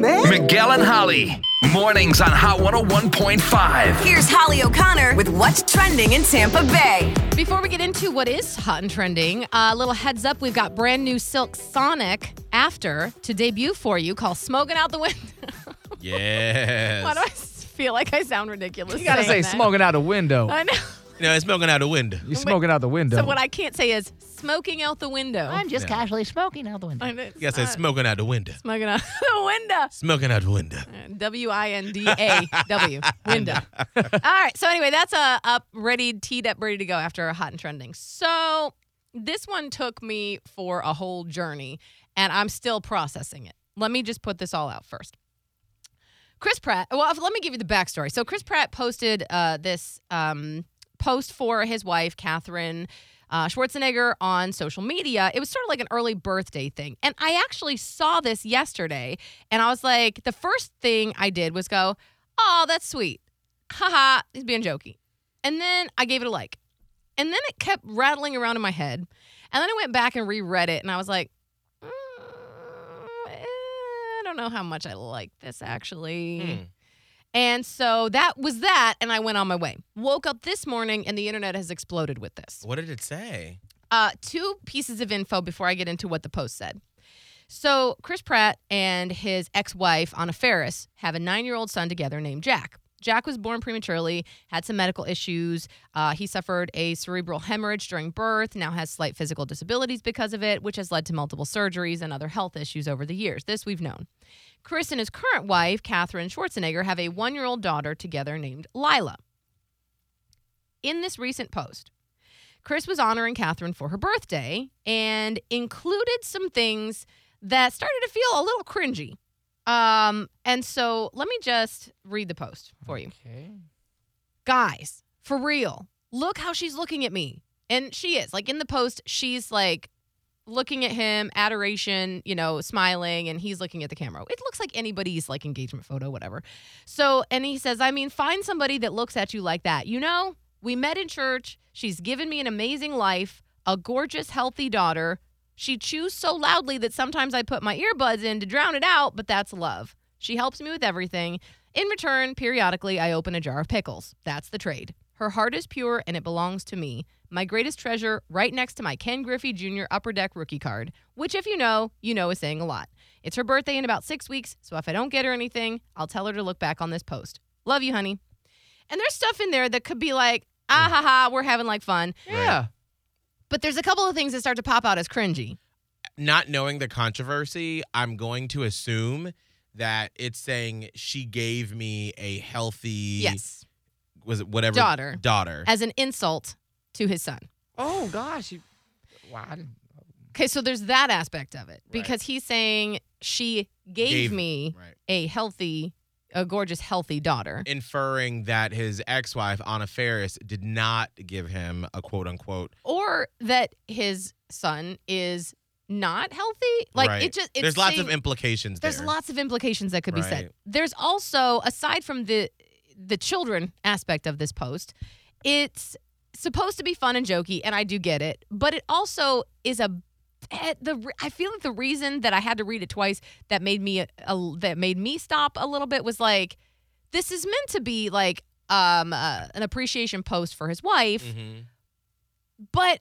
man. Miguel and Holly. Mornings on Hot 101.5. Here's Holly O'Connor with what's trending in Tampa Bay. Before we get into what is hot and trending, a little heads up we've got brand new Silk Sonic after to debut for you called Smoking Out the Window. Yes. Why do I feel like I sound ridiculous? You gotta say that? smoking out a window. I know. You know, it's smoking out the window. You're smoking out the window. So what I can't say is smoking out the window. I'm just casually smoking out the window. I know, You gotta say uh, smoking out the window. smoking out the window. Smoking out the window. W I N D A W window. All right. So anyway, that's uh, up, ready, teed up, ready to go after a hot and trending. So this one took me for a whole journey, and I'm still processing it. Let me just put this all out first. Chris Pratt. Well, let me give you the backstory. So Chris Pratt posted uh, this um, post for his wife, Katherine uh, Schwarzenegger, on social media. It was sort of like an early birthday thing, and I actually saw this yesterday, and I was like, the first thing I did was go, "Oh, that's sweet." Haha, he's being jokey. And then I gave it a like. And then it kept rattling around in my head. And then I went back and reread it and I was like, mm, eh, I don't know how much I like this actually. Hmm. And so that was that. And I went on my way. Woke up this morning and the internet has exploded with this. What did it say? Uh, two pieces of info before I get into what the post said. So, Chris Pratt and his ex wife, Anna Faris, have a nine year old son together named Jack. Jack was born prematurely, had some medical issues. Uh, he suffered a cerebral hemorrhage during birth, now has slight physical disabilities because of it, which has led to multiple surgeries and other health issues over the years. This we've known. Chris and his current wife, Katherine Schwarzenegger, have a one year old daughter together named Lyla. In this recent post, Chris was honoring Katherine for her birthday and included some things that started to feel a little cringy. Um, and so let me just read the post for you. okay. Guys, for real, look how she's looking at me. And she is. Like in the post, she's like looking at him, adoration, you know, smiling, and he's looking at the camera. It looks like anybody's like engagement photo, whatever. So, and he says, I mean, find somebody that looks at you like that. You know, we met in church. She's given me an amazing life, a gorgeous, healthy daughter. She chews so loudly that sometimes I put my earbuds in to drown it out, but that's love. She helps me with everything. In return, periodically, I open a jar of pickles. That's the trade. Her heart is pure and it belongs to me. My greatest treasure, right next to my Ken Griffey Jr. Upper Deck rookie card, which, if you know, you know is saying a lot. It's her birthday in about six weeks, so if I don't get her anything, I'll tell her to look back on this post. Love you, honey. And there's stuff in there that could be like, ah ha ha, we're having like fun. Yeah. But there's a couple of things that start to pop out as cringy. Not knowing the controversy, I'm going to assume that it's saying she gave me a healthy Yes. was it whatever Daughter. daughter. As an insult to his son. Oh gosh. You, wow. Okay, so there's that aspect of it because he's saying she gave, Gave- me right. a healthy, a gorgeous, healthy daughter. Inferring that his ex-wife Anna Faris did not give him a quote unquote. or that his son is not healthy. Like right. it just it's there's lots of saying- implications there's there. lots of implications that could be said. There's also aside from the the children aspect of this post, it's supposed to be fun and jokey and I do get it, but it also is a the I feel like the reason that I had to read it twice that made me a, a- that made me stop a little bit was like this is meant to be like um uh, an appreciation post for his wife, Mhm. but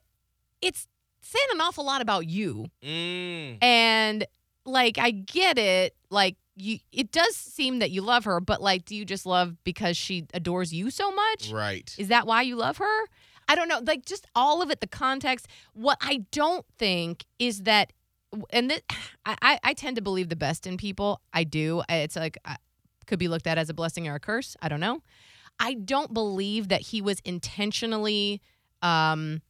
it's saying an awful lot about you. Mm. And like I get it, like you it does seem that you love her, but like do you just love because she adores you so much? Right. Is that why you love her? I don't know. Like just all of it, the context. What I don't think is that, and that I, I, I tend to believe the best in people. I do. It's like uh, could be looked at as a blessing or a curse. I don't know. I don't believe that he was intentionally um,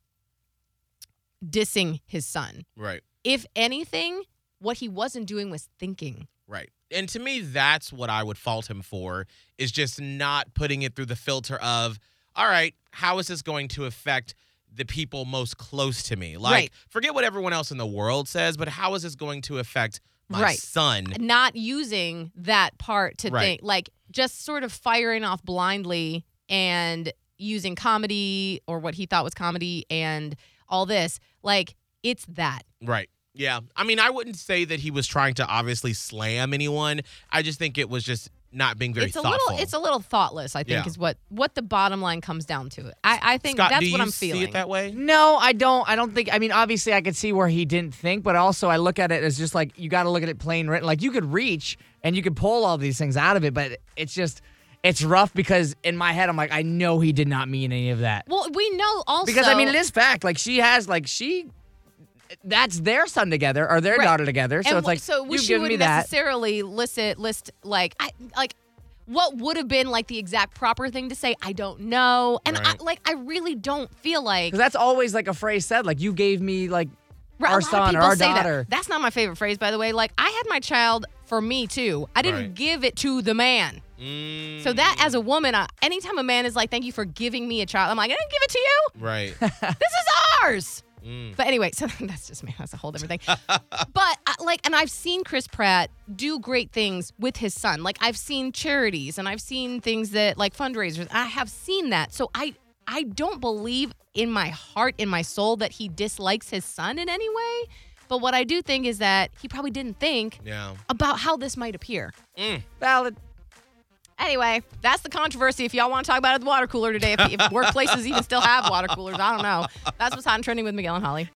dissing his son. Right. If anything, what he wasn't doing was thinking. Right. And to me, that's what I would fault him for is just not putting it through the filter of, all right, how is this going to affect the people most close to me? Like, Right. forget what everyone else in the world says, but how is this going to affect my Right. son? not using that part to Right. think like just sort of firing off blindly and using comedy or what he thought was comedy and all this like it's that Right. Yeah. I mean, I wouldn't say that he was trying to obviously slam anyone. I just think it was just not being very it's a thoughtful. little it's a little thoughtless, I think, Yeah. is what what the bottom line comes down to. I, I think Scott, that's do what you I'm see feeling. it that way? No, I don't. I don't think. I mean, obviously, I could see where he didn't think, but also I look at it as just like you got to look at it plain written. Like you could reach and you could pull all these things out of it, but it's just it's rough because in my head I'm like, I know he did not mean any of that. Well, we know also Because I mean, it is fact. Like she has, like she, that's their son together or their Right. daughter together. So and it's like so you've she given wouldn't me that. necessarily list list like I like what would have been like the exact proper thing to say. I don't know, and Right. I, like I really don't feel like Because that's always like a phrase said. Like you gave me like Right, our a lot of son or our daughter. That. That's not my favorite phrase, by the way. Like I had my child for me too. I didn't Right. give it to the man. Mm, So that as a woman, I, anytime a man is like, "Thank you for giving me a child," I'm like, "I didn't give it to you. right. This is ours." Mm. But anyway, so that's just me. That's a whole different thing. but I, like, and I've seen Chris Pratt do great things with his son. Like I've seen charities and I've seen things that like fundraisers. I have seen that. So I I don't believe in my heart, in my soul, that he dislikes his son in any way. But what I do think is that he probably didn't think Yeah. about how this might appear. Mm. valid. Anyway, that's the controversy. If y'all want to talk about it the water cooler today, if, if workplaces even still have water coolers, I don't know. That's what's hot and trending with Miguel and Holly.